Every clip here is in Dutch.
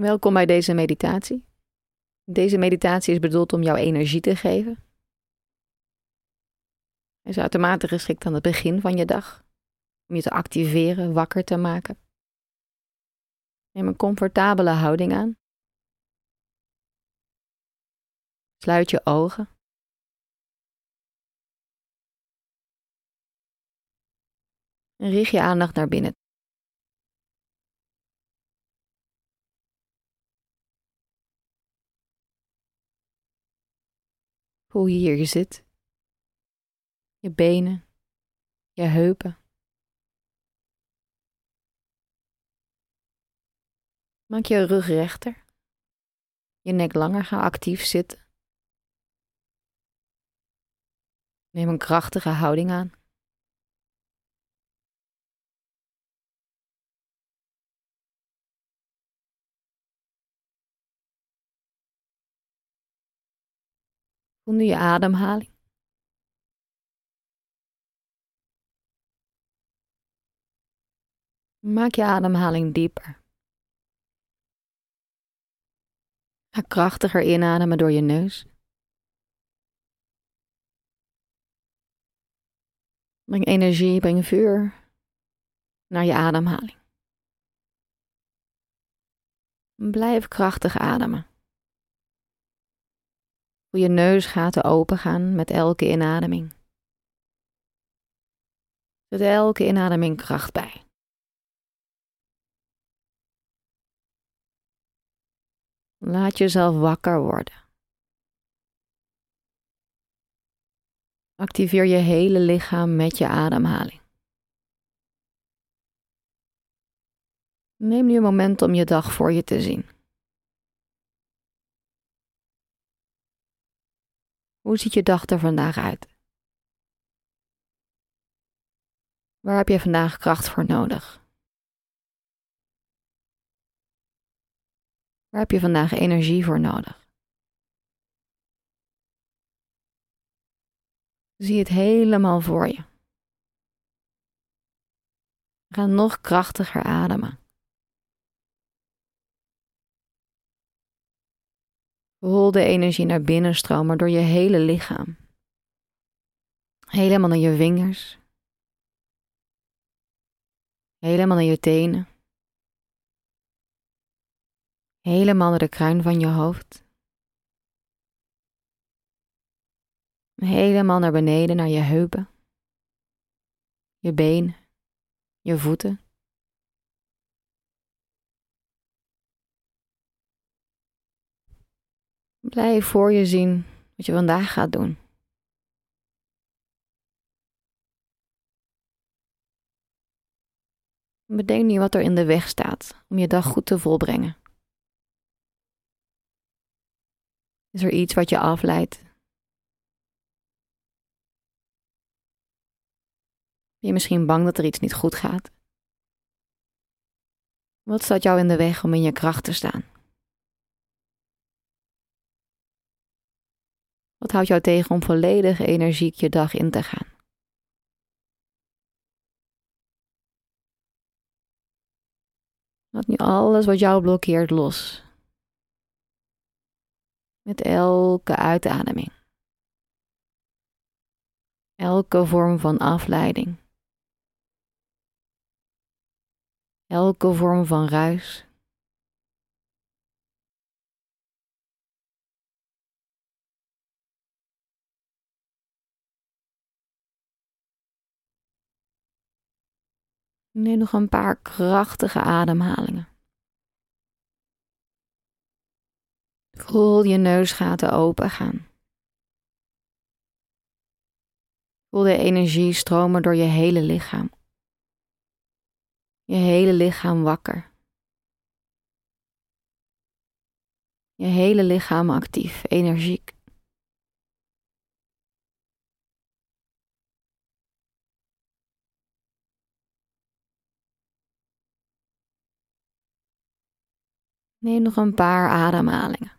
Welkom bij deze meditatie. Deze meditatie is bedoeld om jou energie te geven. Hij is uitermate geschikt aan het begin van je dag, om je te activeren, wakker te maken. Neem een comfortabele houding aan. Sluit je ogen. En richt je aandacht naar binnen. Hoe je hier zit. Je benen, je heupen. Maak je rug rechter. Je nek langer, ga actief zitten. Neem een krachtige houding aan. Voel nu je ademhaling. Maak je ademhaling dieper. Ga krachtiger inademen door je neus. Breng energie, breng vuur naar je ademhaling. Blijf krachtig ademen. Je neusgaten open gaan met elke inademing. Zet elke inademing kracht bij. Laat jezelf wakker worden. Activeer je hele lichaam met je ademhaling. Neem nu een moment om je dag voor je te zien. Hoe ziet je dag er vandaag uit? Waar heb je vandaag kracht voor nodig? Waar heb je vandaag energie voor nodig? Zie het helemaal voor je. Ga nog krachtiger ademen. Voel de energie naar binnen stromen door je hele lichaam. Helemaal naar je vingers. Helemaal naar je tenen. Helemaal naar de kruin van je hoofd. Helemaal naar beneden, naar je heupen. Je benen. Je voeten. Blijf voor je zien wat je vandaag gaat doen. Bedenk nu wat er in de weg staat om je dag goed te volbrengen. Is er iets wat je afleidt? Ben je misschien bang dat er iets niet goed gaat? Wat staat jou in de weg om in je kracht te staan? Wat houdt jou tegen om volledig energiek je dag in te gaan? Laat nu alles wat jou blokkeert los. Met elke uitademing. Elke vorm van afleiding. Elke vorm van ruis. Neem nog een paar krachtige ademhalingen. Voel je neusgaten open gaan. Voel de energie stromen door je hele lichaam. Je hele lichaam wakker. Je hele lichaam actief, energiek. Neem nog een paar ademhalingen.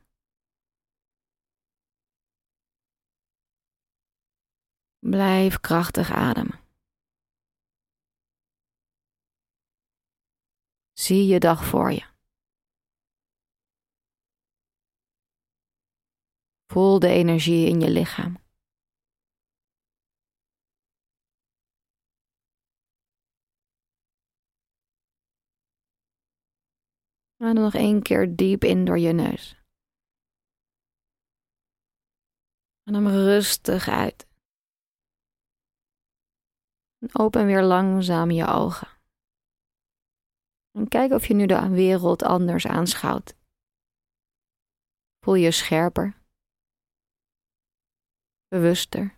Blijf krachtig ademen. Zie je dag voor je. Voel de energie in je lichaam. Adem nog één keer diep in door je neus. Adem rustig uit. En open weer langzaam je ogen. En kijk of je nu de wereld anders aanschouwt. Voel je scherper, bewuster.